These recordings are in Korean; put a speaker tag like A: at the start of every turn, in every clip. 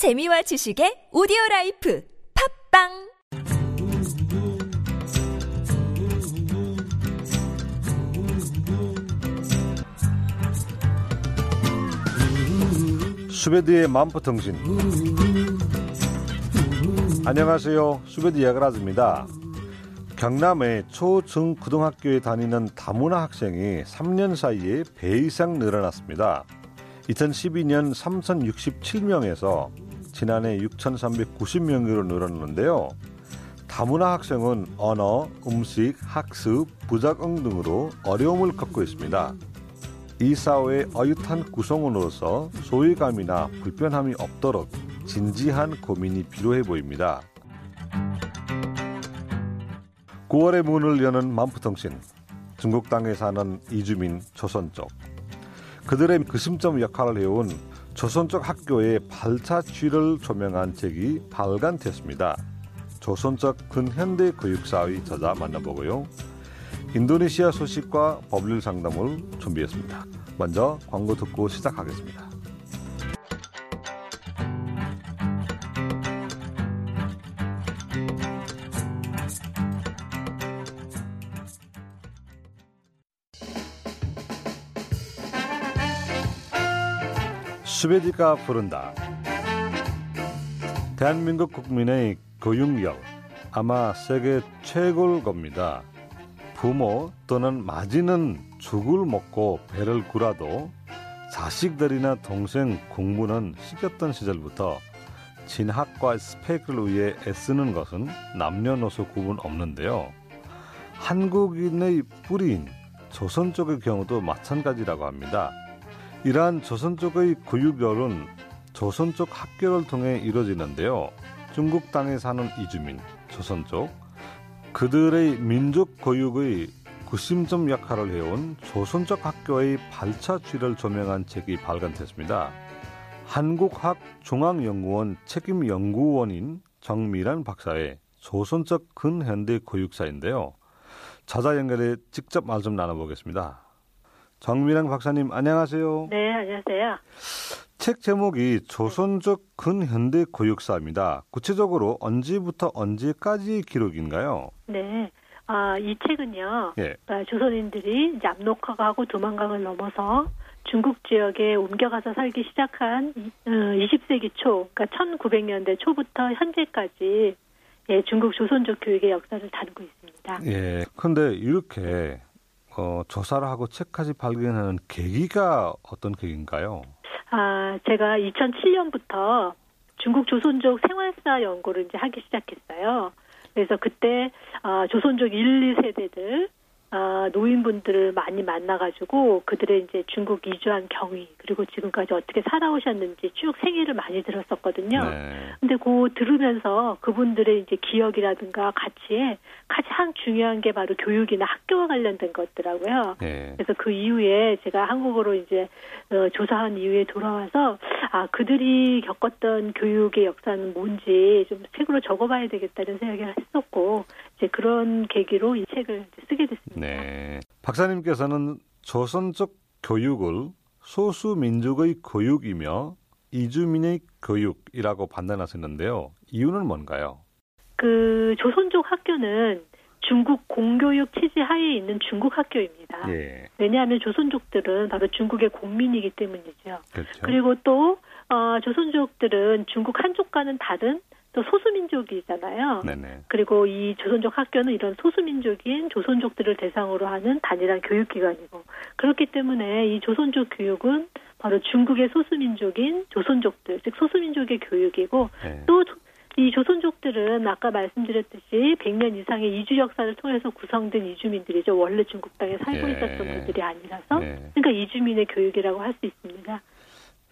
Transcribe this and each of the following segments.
A: 재미와 지식의 오디오 라이프 팟빵!
B: 수베디의 만포통신. 안녕하세요. 수베디 야그라즈입니다. 경남의 초, 중, 고등학교에 다니는 다문화 학생이 3년 사이에 배 이상 늘어났습니다. 2012년 3,067명에서 지난해 6,390명으로 늘었는데요. 다문화 학생은 언어, 음식, 학습, 부작용 등으로 어려움을 겪고 있습니다. 이 사회의 어엿한 구성원으로서 소외감이나 불편함이 없도록 진지한 고민이 필요해 보입니다. 9월에 문을 여는 만푸통신 중국 땅에 사는 이주민 조선족. 그들의 그심점 역할을 해온 조선족 학교의 발자취를 조명한 책이 발간됐습니다. 조선족 근현대 교육사의 저자 만나보고요. 인도네시아 소식과 법률 상담을 준비했습니다. 먼저 광고 듣고 시작하겠습니다. 수베디가 부른다. 대한민국 국민의 교육력 아마 세계 최고일 겁니다. 부모 또는 마지는 죽을 먹고 배를 굴어도 자식들이나 동생 공부는 시켰던 시절부터 진학과 스펙을 위해 애쓰는 것은 남녀노소 구분 없는데요. 한국인의 뿌리인 조선 쪽의 경우도 마찬가지라고 합니다. 이러한 조선 쪽의 교육열은 조선 쪽 학교를 통해 이루어지는데요. 중국 땅에 사는 이주민, 조선 쪽, 그들의 민족 교육의 구심점 역할을 해온 조선족 학교의 발자취를 조명한 책이 발간됐습니다. 한국학 중앙연구원 책임연구원인 정미란 박사의 조선적 근현대 교육사인데요. 저자 연결해 직접 말 좀 나눠보겠습니다. 정미란 박사님 안녕하세요.
C: 네, 안녕하세요.
B: 책 제목이 조선적 근현대 교육사입니다. 구체적으로 언제부터 언제까지의 기록인가요?
C: 네. 아, 이 책은요.
B: 예.
C: 아, 조선인들이 이제 압록강하고 도망강을 넘어서 중국 지역에 옮겨가서 살기 시작한 이- 어, 20세기 초, 그러니까 1900년대 초부터 현재까지 예, 중국 조선족 교육의 역사를 다루고 있습니다.
B: 예. 근데 이렇게 어, 조사를 하고 책까지 발견하는 계기가 어떤 계기인가요?
C: 아, 제가 2007년부터 중국 조선족 생활사 연구를 이제 하기 시작했어요. 그래서 그때 아, 조선족 1, 2세대들 아, 노인분들을 많이 만나가지고 그들의 이제 중국 이주한 경위 그리고 지금까지 어떻게 살아오셨는지 쭉 생애를 많이 들었었거든요.
B: 네.
C: 근데 그 들으면서 그분들의 이제 기억이라든가 가치에 가장 중요한 게 바로 교육이나 학교와 관련된 것더라고요.
B: 예.
C: 그래서 그 이후에 제가 한국으로 이제 어, 조사한 이후에 돌아와서 아 그들이 겪었던 교육의 역사는 뭔지 좀 책으로 적어봐야 되겠다는 생각을 했었고 이제 그런 계기로 이 책을 쓰게 됐습니다.
B: 네. 박사님께서는 조선적 교육을 소수 민족의 교육이며 이주민의 교육이라고 판단하셨는데요. 이유는 뭔가요?
C: 그 조선족 학교는 중국 공교육 체제 하에 있는 중국 학교입니다.
B: 예.
C: 왜냐하면 조선족들은 바로 중국의 국민이기 때문이죠.
B: 그렇죠.
C: 그리고 또 어, 조선족들은 중국 한족과는 다른 또 소수민족이잖아요.
B: 네네.
C: 그리고 이 조선족 학교는 이런 소수민족인 조선족들을 대상으로 하는 단일한 교육기관이고 그렇기 때문에 이 조선족 교육은 바로 중국의 소수민족인 조선족들 즉 소수민족의 교육이고
B: 예.
C: 또이 조선족들은 아까 말씀드렸듯이 100년 이상의 이주 역사를 통해서 구성된 이주민들이죠. 원래 중국 땅에 살고
B: 예.
C: 있었던 분들이 아니라서
B: 예.
C: 그러니까 이주민의 교육이라고 할 수 있습니다.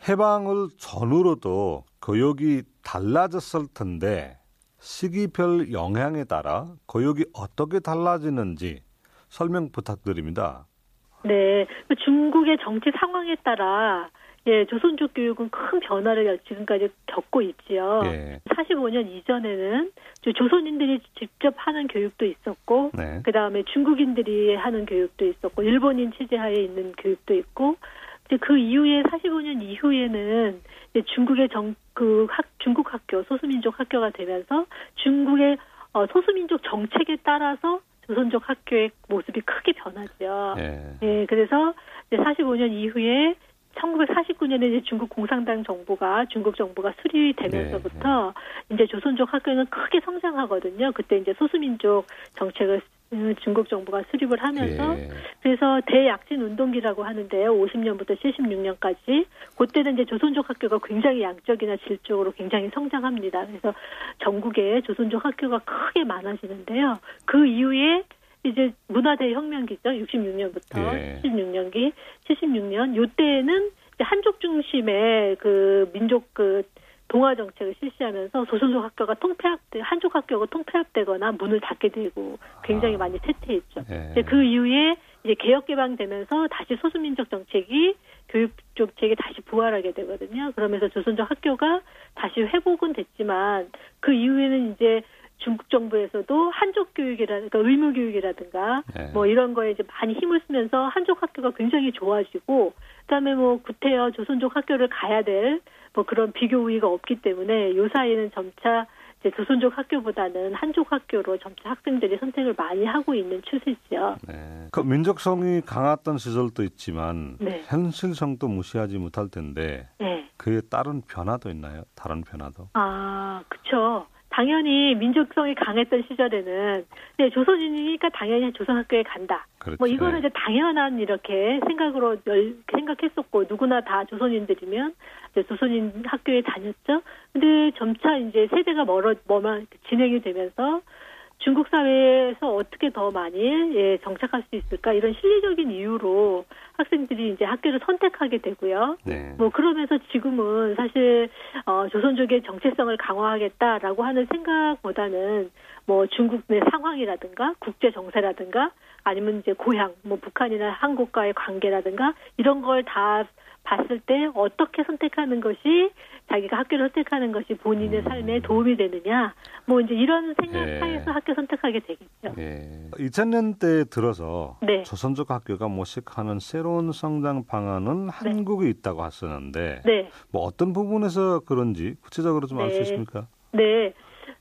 B: 해방을 전후로도 교육이 달라졌을 텐데 시기별 영향에 따라 교육이 어떻게 달라지는지 설명 부탁드립니다.
C: 네, 그 중국의 정치 상황에 따라 예, 조선족 교육은 큰 변화를 지금까지 겪고 있지요.
B: 예.
C: 45년 이전에는 저 조선인들이 직접 하는 교육도 있었고,
B: 네.
C: 그 다음에 중국인들이 하는 교육도 있었고, 일본인 체제하에 있는 교육도 있고, 그 이후에 45년 이후에는 중국의 정, 그 학, 학교, 소수민족 학교가 되면서 중국의 어, 소수민족 정책에 따라서 조선족 학교의 모습이 크게 변하죠.
B: 예.
C: 예, 그래서 이제 45년 이후에 1949년에 이제 중국 공산당 정부가 중국 정부가 수립되면서부터 이제 조선족 학교는 크게 성장하거든요. 그때 이제 소수민족 정책을 음, 중국 정부가 수립을 하면서
B: 예.
C: 그래서 대약진 운동기라고 하는데요. 50년부터 76년까지 그때는 이제 조선족 학교가 굉장히 양적이나 질적으로 굉장히 성장합니다. 그래서 전국에 조선족 학교가 크게 많아지는데요. 그 이후에 이제 문화대혁명기죠. 66년부터
B: 예.
C: 76년기, 76년 요때는 한족 중심의 그 민족 그 동화 정책을 실시하면서 조선족 학교가 통폐합돼 한족 학교가 통폐합되거나 문을 닫게 되고 굉장히
B: 아.
C: 많이 쇠퇴했죠.
B: 예.
C: 이제 그 이후에 이제 개혁 개방되면서 다시 소수민족 정책이 교육 정책이 다시 부활하게 되거든요. 그러면서 조선족 학교가 다시 회복은 됐지만 그 이후에는 이제 중국 정부에서도 한족 교육이라든가 그러니까 의무 교육이라든가
B: 예.
C: 뭐 이런 거에 이제 많이 힘을 쓰면서 한족 학교가 굉장히 좋아지고 그다음에 뭐 구태여 조선족 학교를 가야 될 뭐 그런 비교 우위가 없기 때문에 요 사이에는 점차 이제 조선족 학교보다는 한족 학교로 점차 학생들이 선택을 많이 하고 있는 추세죠.
B: 네. 그 민족성이 강했던 시절도 있지만
C: 네.
B: 현실성도 무시하지 못할 텐데
C: 네.
B: 그에 따른 변화도 있나요? 다른 변화도?
C: 아, 그쵸. 당연히 민족성이 강했던 시절에는 네, 조선인이니까 당연히 조선학교에 간다.
B: 그렇죠.
C: 뭐 이거는
B: 예.
C: 이제 당연한 이렇게 생각으로 열, 생각했었고 누구나 다 조선인들이면 이제 조선인 학교에 다녔죠. 근데 점차 이제 세대가 멀어 뭐만 진행이 되면서 중국 사회에서 어떻게 더 많이 예, 정착할 수 있을까 이런 실리적인 이유로 학생들이 이제 학교를 선택하게 되고요.
B: 네.
C: 뭐 그러면서 지금은 사실 어 조선족의 정체성을 강화하겠다라고 하는 생각보다는 뭐 중국 내 상황이라든가 국제 정세라든가 아니면 이제 고향 뭐 북한이나 한국과의 관계라든가 이런 걸다 봤을 때 어떻게 선택하는 것이 자기가 학교를 선택하는 것이 본인의
B: 음.
C: 삶에 도움이 되느냐 뭐 이제 이런 생각
B: 예.
C: 하에서 학교 선택하게 되겠죠.
B: 예. 2000년대 들어서
C: 네.
B: 조선족 학교가 모색하는 새로운 성장 방안은 한국에 있다고 하셨는데
C: 네.
B: 뭐 어떤 부분에서 그런지 구체적으로 좀 알수
C: 네.
B: 있습니까?
C: 네.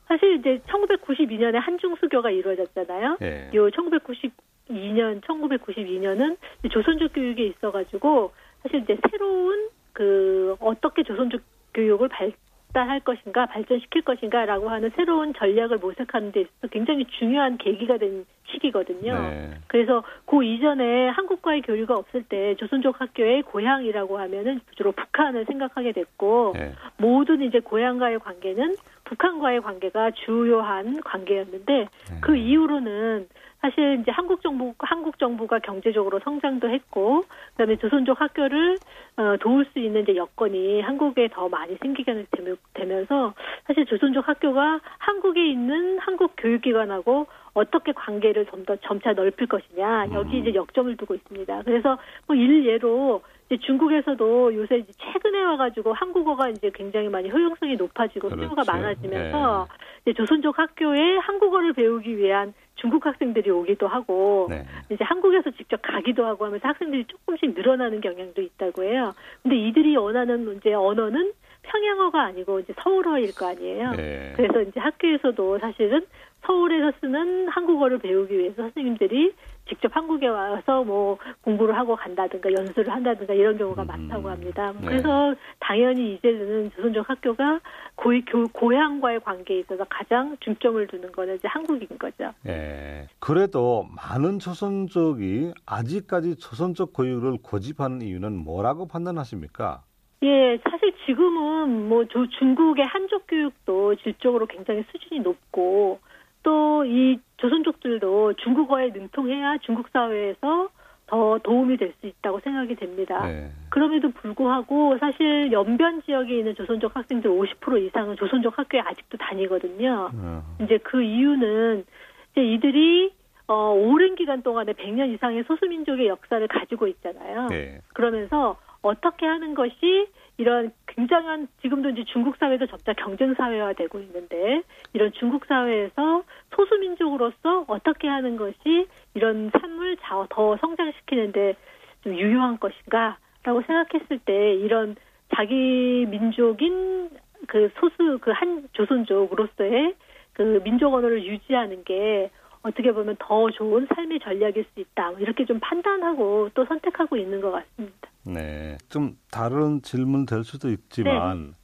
C: 사실 이제 1992년에 한중수교가 이루어졌잖아요.
B: 예.
C: 요 1992년, 1992년은 조선족 교육에 있어가지고 사실 이제 새로운 그 어떻게 조선족 교육을 발달할 것인가, 발전시킬 것인가라고 하는 새로운 전략을 모색하는 데 있어서 굉장히 중요한 계기가 된 시기거든요.
B: 네.
C: 그래서 그 이전에 한국과의 교류가 없을 때 조선족 학교의 고향이라고 하면은 주로 북한을 생각하게 됐고
B: 예.
C: 모든 이제 고향과의 관계는 북한과의 관계가 주요한 관계였는데
B: 네.
C: 그 이후로는 사실 이제 한국 정부 한국 정부가 경제적으로 성장도 했고 그다음에 조선족 학교를 어, 도울 수 있는 이제 여건이 한국에 더 많이 생기게 되면- 되면서 사실 조선족 학교가 한국에 있는 한국 교육기관하고 어떻게 관계를 좀 더 점차 넓힐 것이냐 여기
B: 음.
C: 이제 역점을 두고 있습니다. 그래서 뭐 일례로 이제 중국에서도 요새 이제 최근에 와가지고 한국어가 이제 굉장히 많이 효용성이 높아지고 수요가. 많아지면서 이제 조선족 학교에 한국어를 배우기 위한 중국 학생들이 오기도 하고
B: 네.
C: 이제 한국에서 직접 가기도 하고 하면서 학생들이 조금씩 늘어나는 경향도 있다고 해요. 근데 이들이 원하는 이제 언어는 평양어가 아니고 이제 서울어일 거 아니에요.
B: 예.
C: 그래서 이제 학교에서도 사실은 서울에서 쓰는 한국어를 배우기 위해서 선생님들이 직접 한국에 와서 뭐 공부를 하고 간다든가 연수를 한다든가 이런 경우가
B: 음.
C: 많다고 합니다.
B: 네.
C: 그래서 당연히 이제는 조선족 학교가 고, 교, 고향과의 관계에 있어서 가장 중점을 두는 거는 이제 한국인 거죠.
B: 예. 그래도 많은 조선족이 아직까지 조선족 교육을 고집하는 이유는 뭐라고 판단하십니까?
C: 예, 사실 지금은 뭐 조- 중국의 한족 교육도 질적으로 굉장히 수준이 높고 또 이 조선족들도 중국어에 능통해야 중국 사회에서 더 도움이 될 수 있다고 생각이 됩니다.
B: 네.
C: 그럼에도 불구하고 사실 연변 지역에 있는 조선족 학생들 50% 이상은 조선족 학교에 아직도 다니거든요.
B: 어,
C: 이제 그 이유는 이제 이들이 어, 오랜 기간 동안에 100년 이상의 소수민족의 역사를 가지고 있잖아요.
B: 네.
C: 그러면서 어떻게 하는 것이 이런 굉장한 지금도 이제 중국 사회도 점차 경쟁 사회화 되고 있는데 이런 중국 사회에서 소수 민족으로서 어떻게 하는 것이 이런 삶을 자- 더 성장시키는데 좀 유효한 것인가라고 생각했을 때 이런 자기 민족인 그 소수 그 한 조선족으로서의 그 민족 언어를 유지하는 게 어떻게 보면 더 좋은 삶의 전략일 수 있다. 뭐 이렇게 좀 판단하고 또 선택하고 있는 것 같습니다.
B: 네. 좀 다른 질문 될 수도 있지만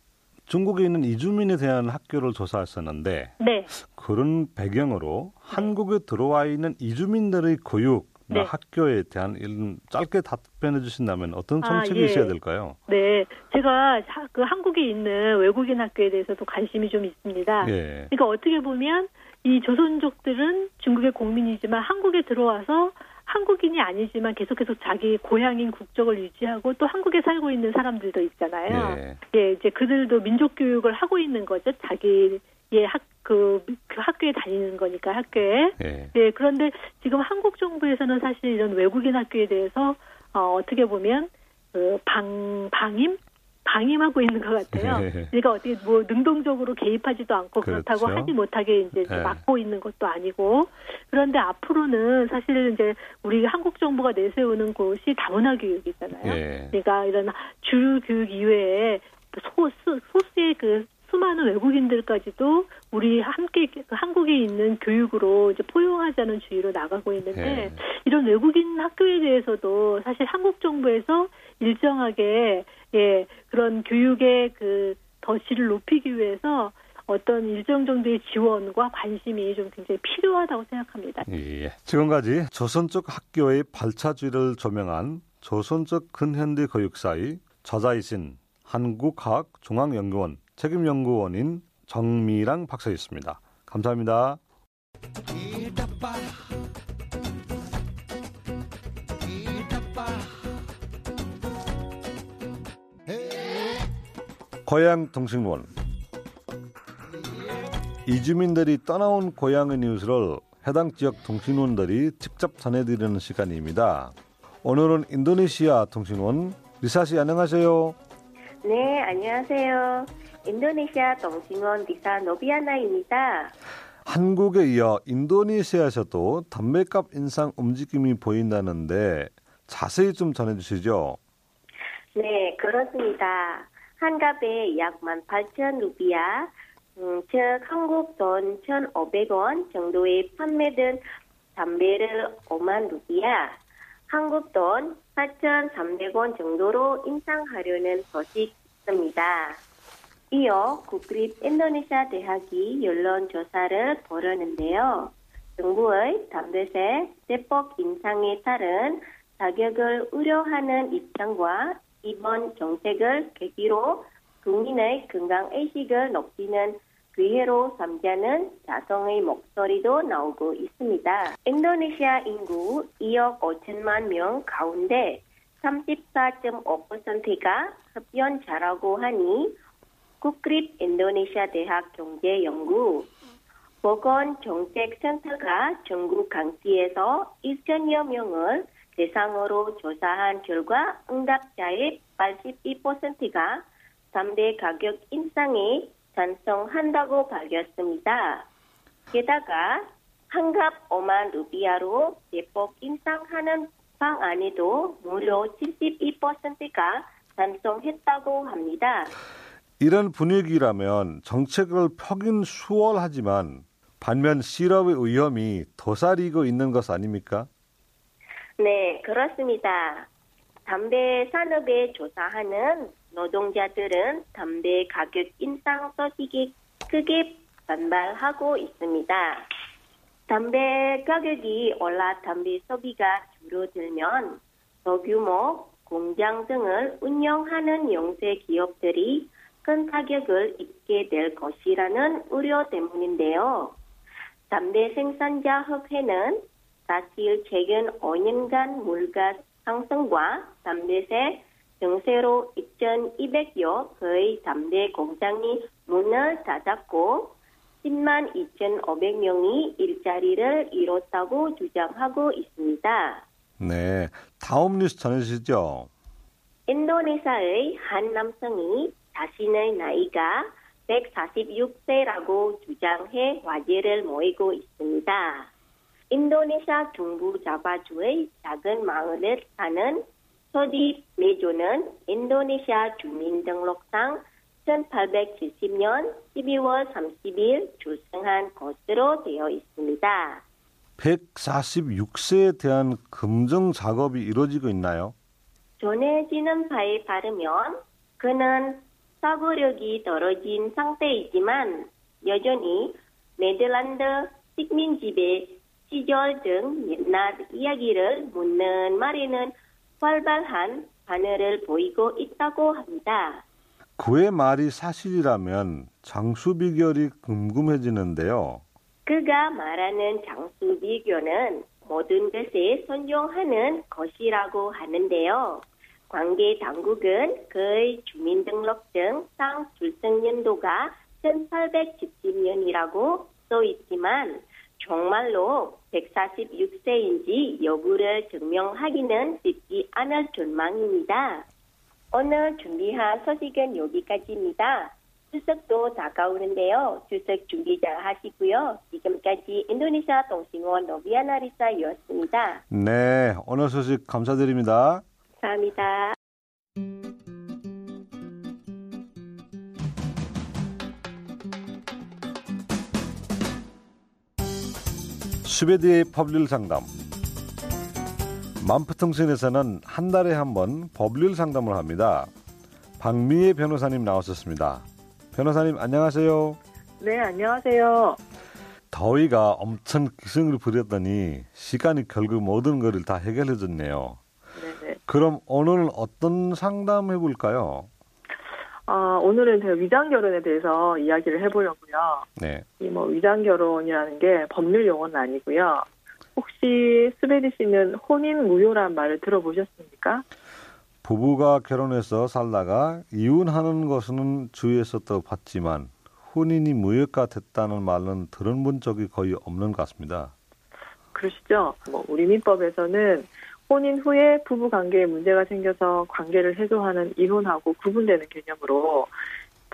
B: 중국에 있는 이주민에 대한 학교를 조사했었는데
C: 네.
B: 그런 배경으로 한국에 들어와 있는 이주민들의 교육 나
C: 네.
B: 학교에 대한 이런 짧게 답변해 주신다면 어떤
C: 아,
B: 정책이
C: 예.
B: 있어야 될까요?
C: 네. 제가 하- 그 한국에 있는 외국인 학교에 대해서도 관심이 좀 있습니다.
B: 예.
C: 그러니까 어떻게 보면 이 조선족들은 중국의 국민이지만 한국에 들어와서 한국인이 아니지만 계속해서 자기 고향인 국적을 유지하고 또 한국에 살고 있는 사람들도 있잖아요.
B: 예.
C: 예, 이제 그들도 민족 교육을 하고 있는 거죠. 자기의 학, 그, 그 학교에 다니는 거니까 학교에.
B: 예.
C: 네, 그런데 지금 한국 정부에서는 사실 이런 외국인 학교에 대해서 어, 어떻게 보면 그 방, 방임? 방임하고 있는 것 같아요.
B: 예.
C: 그러니까 어떻게 뭐 능동적으로 개입하지도 않고 그렇다고
B: 그렇죠.
C: 하지 못하게 이제
B: 예.
C: 막고 있는 것도 아니고 그런데 앞으로는 사실 이제 우리 한국 정부가 내세우는 곳이 다문화 교육이잖아요.
B: 예.
C: 그러니까 이런 주류 교육 이외에 소, 수, 소수의 그 수많은 외국인들까지도 우리 함께 그 한국에 있는 교육으로 이제 포용하자는 주의로 나가고 있는데
B: 예.
C: 이런 외국인 학교에 대해서도 사실 한국 정부에서 일정하게 예 그런 교육의 그 덧실을 높이기 위해서 어떤 일정 정도의 지원과 관심이 좀 굉장히 필요하다고 생각합니다.
B: 예. 지금까지 조선족 학교의 발차주의를 조명한 조선족 근현대 교육사의 저자이신 한국학중앙연구원 책임연구원인 정미랑 박사였습니다. 감사합니다. 고향 동식원 이주민들이 떠나온 고향의 뉴스를 해당 지역 통신원들이 직접 전해드리는 시간입니다. 오늘은 인도네시아 통신원 리사 씨 안녕하세요.
D: 네, 안녕하세요. 인도네시아 동sin원 리사 노비아나입니다.
B: 한국에 이어 인도네시아에서도 담배값 인상 움직임이 보인다는데 자세히 좀 전해주시죠.
D: 네, 그렇습니다. 한 갑에 약 18,000 루피아, 음, 즉 한국 돈 1,500원 정도에 판매된 담배를 5만 루피아, 한국 돈 4,300원 정도로 인상하려는 소식이 있습니다. 이어 국립 인도네시아 대학이 여론조사를 벌였는데요. 정부의 담배세 대폭 인상에 따른 가격을 우려하는 입장과 이번 정책을 계기로 국민의 건강 의식을 높이는 기회로 삼자는 자성의 목소리도 나오고 있습니다. 인도네시아 인구 2억 5천만 명 가운데 34.5%가 흡연자라고 하니 국립 인도네시아 대학 경제연구 보건정책센터가 전국 강지에서 1천여 명을 대상으로 조사한 결과 응답자의 82%가 담배 가격 인상에 찬성한다고 밝혔습니다. 게다가 한갑 5만 루피아로 대폭 인상하는 방안에도 무려 72%가 찬성했다고 합니다.
B: 이런 분위기라면 정책을 펴긴 수월하지만 반면 실업의 위험이 도사리고 있는 것 아닙니까?
D: 네, 그렇습니다. 담배 산업에 조사하는 노동자들은 담배 가격 인상 소식에 크게 반발하고 있습니다. 담배 가격이 올라 담배 소비가 줄어들면 소규모 공장 등을 운영하는 영세 기업들이 큰 타격을 입게 될 것이라는 우려 때문인데요. 담배 생산자 협회는 사실 최근 5년간 물가 상승과 담배세 증세로 2,200여 거의 담배 공장이 문을 닫았고 10만 2,500명이 일자리를 잃었다고 주장하고 있습니다.
B: 네. 다음 뉴스 전해주시죠.
D: 인도네시아의 한 남성이 자신의 나이가 146세라고 주장해 화제를 모이고 있습니다. 인도네시아 중부 자바주의 작은 마을에 사는 소디 메조는 인도네시아 주민등록상 1870년 12월 30일 출생한 것으로 되어 있습니다.
B: 146세에 대한 검증 작업이 이루어지고 있나요?
D: 전해지는 바에 따르면 그는 사고력이 떨어진 상태이지만 여전히 네덜란드 식민지배 시절 등 옛날 이야기를 묻는 말에는 활발한 반응을 보이고 있다고 합니다.
B: 그의 말이 사실이라면 장수 비결이 궁금해지는데요.
D: 그가 말하는 장수 비교는 모든 것에 선용하는 것이라고 하는데요. 관계 당국은 그의 주민등록증상 출생 연도가 1870년이라고 써 있지만 정말로 146세인지 여부를 증명하기는 쉽지 않을 전망입니다. 오늘 준비한 소식은 여기까지입니다. 추석도 다가오는데요. 추석 준비 잘 하시고요. 지금까지 인도네시아 동신원 노비아나 리사였습니다.
B: 네, 오늘 소식 감사드립니다.
D: 감사합니다.
B: 스웨드의 법률 상담. 만프통신에서는 한 달에 한 번 법률 상담을 합니다. 박미애 변호사님 나오셨습니다. 변호사님 안녕하세요.
E: 네, 안녕하세요.
B: 더위가 엄청 기승을 부렸더니 시간이 결국 모든 것을 다 해결해줬네요. 그럼 오늘은 어떤 상담 해 볼까요?
E: 아, 오늘은 제가 위장 결혼에 대해서 이야기를 해보려고요.
B: 네.
E: 이 뭐 위장 결혼이라는 게 법률 용어는 아니고요. 혹시 스베디 씨는 혼인 무효란 말을 들어보셨습니까?
B: 부부가 결혼해서 살다가 이혼하는 것은 주위에서도 봤지만 혼인이 무효가 됐다는 말은 들은 적이 거의 없는 것 같습니다.
E: 그러시죠? 뭐 우리 민법에서는 혼인 후에 부부 관계에 문제가 생겨서 관계를 해소하는 이혼하고 구분되는 개념으로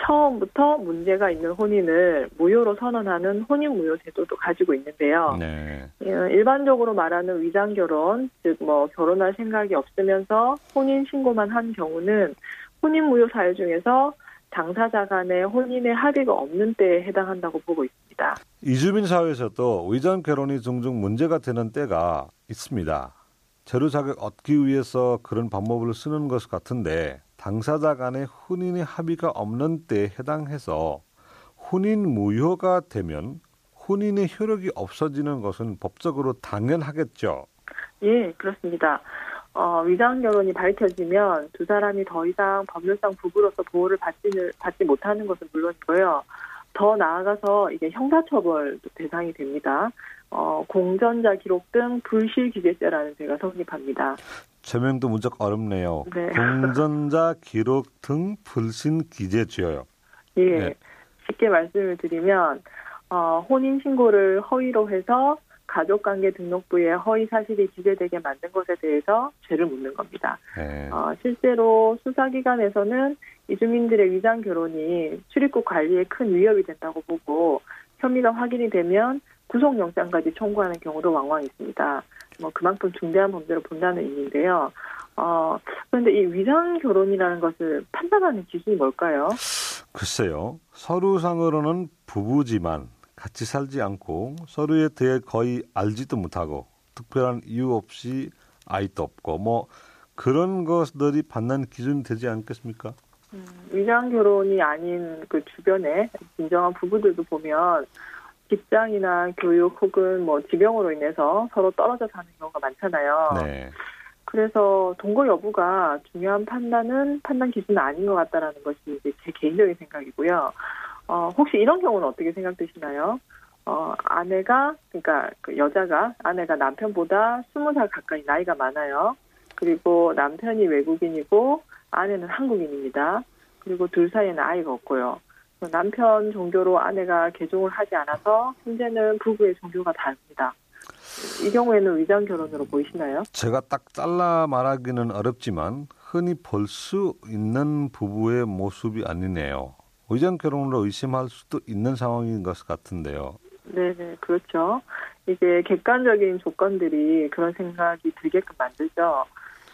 E: 처음부터 문제가 있는 혼인을 무효로 선언하는 혼인 무효 제도도 가지고 있는데요.
B: 네.
E: 예, 일반적으로 말하는 위장 결혼, 즉 뭐 결혼할 생각이 없으면서 혼인 신고만 한 경우는 혼인 무효 사유 중에서 당사자 간의 혼인의 합의가 없는 때에 해당한다고 보고 있습니다.
B: 이주민 사회에서도 위장 결혼이 종종 문제가 되는 때가 있습니다. 재료 자격 얻기 위해서 그런 방법을 쓰는 것 같은데 당사자 간의 혼인의 합의가 없는 때에 해당해서 혼인 무효가 되면 혼인의 효력이 없어지는 것은 법적으로 당연하겠죠.
E: 예, 그렇습니다. 어, 위장 결혼이 밝혀지면 두 사람이 더 이상 법률상 부부로서 보호를 받지, 받지 못하는 것은 물론이고요. 더 나아가서 이게 형사처벌 대상이 됩니다. 어, 공전자 기록 등 불실 기재죄라는 죄가 성립합니다.
B: 제명도 무척 어렵네요.
E: 네.
B: 공전자 기록 등 불신 기재죄요.
E: 예.
B: 네.
E: 쉽게 말씀을 드리면, 어, 혼인 신고를 허위로 해서 가족관계 등록부에 허위 사실이 기재되게 만든 것에 대해서 죄를 묻는 겁니다.
B: 네.
E: 어, 실제로 수사기관에서는 이주민들의 위장 결혼이 출입국 관리에 큰 위협이 된다고 보고 혐의가 확인이 되면 구속영장까지 청구하는 경우도 왕왕 있습니다. 뭐 그만큼 중대한 범죄로 본다는 의미인데요. 어, 그런데 이 위장 결혼이라는 것을 판단하는 기준이 뭘까요?
B: 글쎄요. 서류상으로는 부부지만 같이 살지 않고 서로에 대해 거의 알지도 못하고 특별한 이유 없이 아이도 없고 뭐 그런 것들이 받는 기준이 되지 않겠습니까?
E: 위장 결혼이 아닌 그 주변에 진정한 부부들도 보면 직장이나 교육 혹은 뭐 지병으로 인해서 서로 떨어져 사는 경우가 많잖아요.
B: 네.
E: 그래서 동거 여부가 중요한 판단은 판단 기준은 아닌 것 같다라는 것이 이제 제 개인적인 생각이고요. 어, 혹시 이런 경우는 어떻게 생각되시나요? 어, 아내가, 그러니까 그 여자가, 아내가 남편보다 스무 살 가까이 나이가 많아요. 그리고 남편이 외국인이고, 아내는 한국인입니다. 그리고 둘 사이에는 아이가 없고요. 남편 종교로 아내가 개종을 하지 않아서, 현재는 부부의 종교가 다릅니다. 이 경우에는 위장 결혼으로 보이시나요?
B: 제가 딱 잘라 말하기는 어렵지만 흔히 볼 수 있는 부부의 모습이 아니네요. 의장 결혼으로 의심할 수도 있는 상황인 것 같은데요.
E: 네 네, 그렇죠. 이게 객관적인 조건들이 그런 생각이 들게끔 만들죠.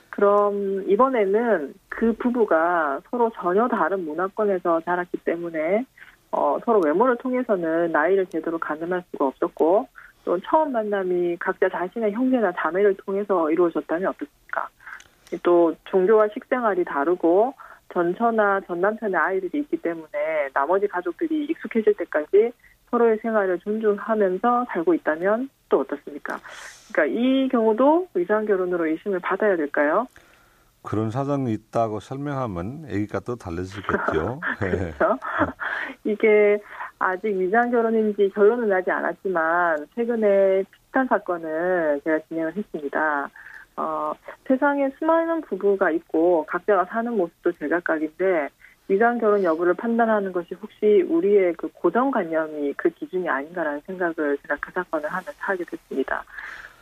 E: 그럼 이번에는 그 부부가 서로 전혀 다른 문화권에서 자랐기 때문에 어, 서로 외모를 통해서는 나이를 제대로 가늠할 수가 없었고 또 처음 만남이 각자 자신의 형제나 자매를 통해서 이루어졌다면 어떻습니까? 또 종교와 식생활이 다르고 전 처나 전 남편의 아이들이 있기 때문에 나머지 가족들이 익숙해질 때까지 서로의 생활을 존중하면서 살고 있다면 또 어떻습니까? 그러니까 이 경우도 위장 결혼으로 의심을 받아야 될까요?
B: 그런 사정이 있다고 설명하면 얘기가 또 달라지겠죠. 네.
E: 그렇죠. 이게 아직 위장 결혼인지 결론은 나지 않았지만 최근에 비슷한 사건을 제가 진행을 했습니다. 어, 세상에 수많은 부부가 있고 각자가 사는 모습도 제각각인데 위장 결혼 여부를 판단하는 것이 혹시 우리의 그 고정관념이 그 기준이 아닌가라는 생각을 제가 그 사건을 하면서 하게 됐습니다.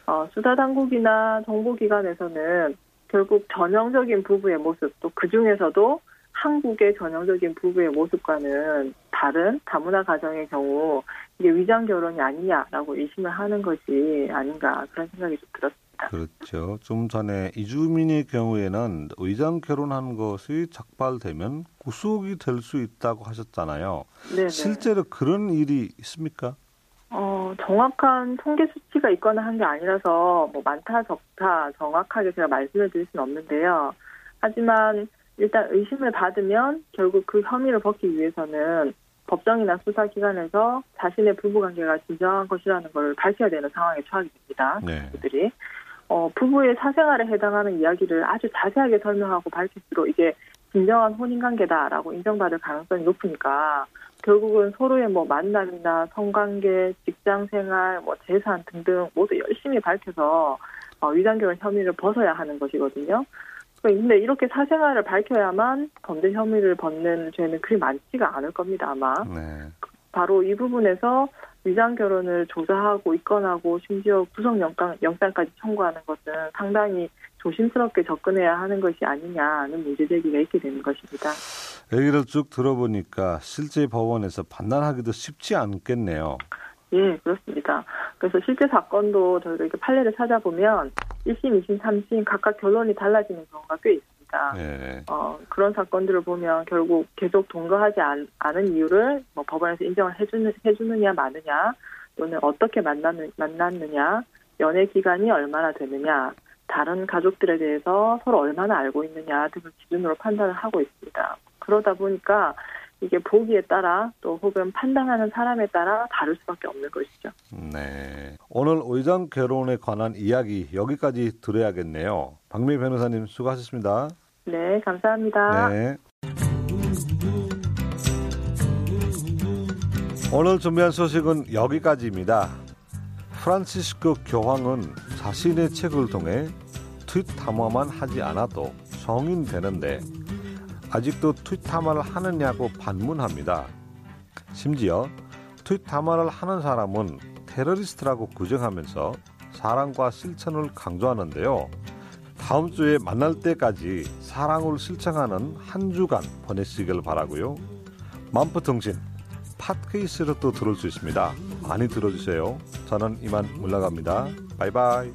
E: 어, 수사 당국이나 정보기관에서는 결국 전형적인 부부의 모습 또 그 중에서도 한국의 전형적인 부부의 모습과는 다른 다문화 가정의 경우 이게 위장 결혼이 아니냐라고 의심을 하는 것이 아닌가 그런 생각이 좀 들었습니다.
B: 그렇죠. 좀 전에 이주민의 경우에는 의장 결혼한 것이 적발되면 구속이 될 수 있다고 하셨잖아요.
E: 네.
B: 실제로 그런 일이 있습니까?
E: 어, 정확한 통계 수치가 있거나 한 게 아니라서 뭐 많다 적다 정확하게 제가 말씀을 드릴 수는 없는데요. 하지만 일단 의심을 받으면 결국 그 혐의를 벗기 위해서는 법정이나 수사기관에서 자신의 부부관계가 진정한 것이라는 걸 밝혀야 되는 상황에 처하게 됩니다.
B: 네.
E: 그들이 어, 부부의 사생활에 해당하는 이야기를 아주 자세하게 설명하고 밝힐수록 이게 진정한 혼인관계다라고 인정받을 가능성이 높으니까 결국은 서로의 뭐 만남이나 성관계, 직장생활, 뭐 재산 등등 모두 열심히 밝혀서 어, 위장결혼 혐의를 벗어야 하는 것이거든요. 근데 이렇게 사생활을 밝혀야만 범죄 혐의를 벗는 죄는 그리 많지가 않을 겁니다, 아마.
B: 네.
E: 바로 이 부분에서 위장 결혼을 조사하고 입건하고 심지어 구속 영장, 영장까지 청구하는 것은 상당히 조심스럽게 접근해야 하는 것이 아니냐는 문제 제기가 있게 되는 것입니다.
B: 얘기를 쭉 들어보니까 실제 법원에서 판단하기도 쉽지 않겠네요.
E: 예, 그렇습니다. 그래서 실제 사건도 저희가 이렇게 판례를 찾아보면 1심, 2심, 3심 각각 결론이 달라지는 경우가 꽤 있습 니다.
B: 네.
E: 어, 그런 사건들을 보면 결국 계속 동거하지 않, 은 이유를 뭐 법원에서 인정을 해주는, 해주느냐 마느냐 또는 어떻게 만났느, 만났느냐 연애 기간이 얼마나 되느냐 다른 가족들에 대해서 서로 얼마나 알고 있느냐 등을 기준으로 판단을 하고 있습니다. 그러다 보니까 이게 보기에 따라 또 혹은 판단하는 사람에 따라 다를 수밖에 없는 것이죠.
B: 네. 오늘 의장 결혼에 관한 이야기 여기까지 들어야겠네요. 박미 변호사님 수고하셨습니다.
E: 네, 감사합니다.
B: 네. 오늘 준비한 소식은 여기까지입니다. 프란시스코 교황은 자신의 책을 통해 트윗 탐험만 하지 않아도 성인 되는데 아직도 트윗 탐험을 하느냐고 반문합니다. 심지어 트윗 탐험을 하는 사람은 테러리스트라고 규정하면서 사랑과 실천을 강조하는데요. 다음 주에 만날 때까지 사랑을 실천하는 한 주간 보내시길 바라고요. 만프통신 팟케이스로 또 들을 수 있습니다. 많이 들어주세요. 저는 이만 물러갑니다. 바이바이.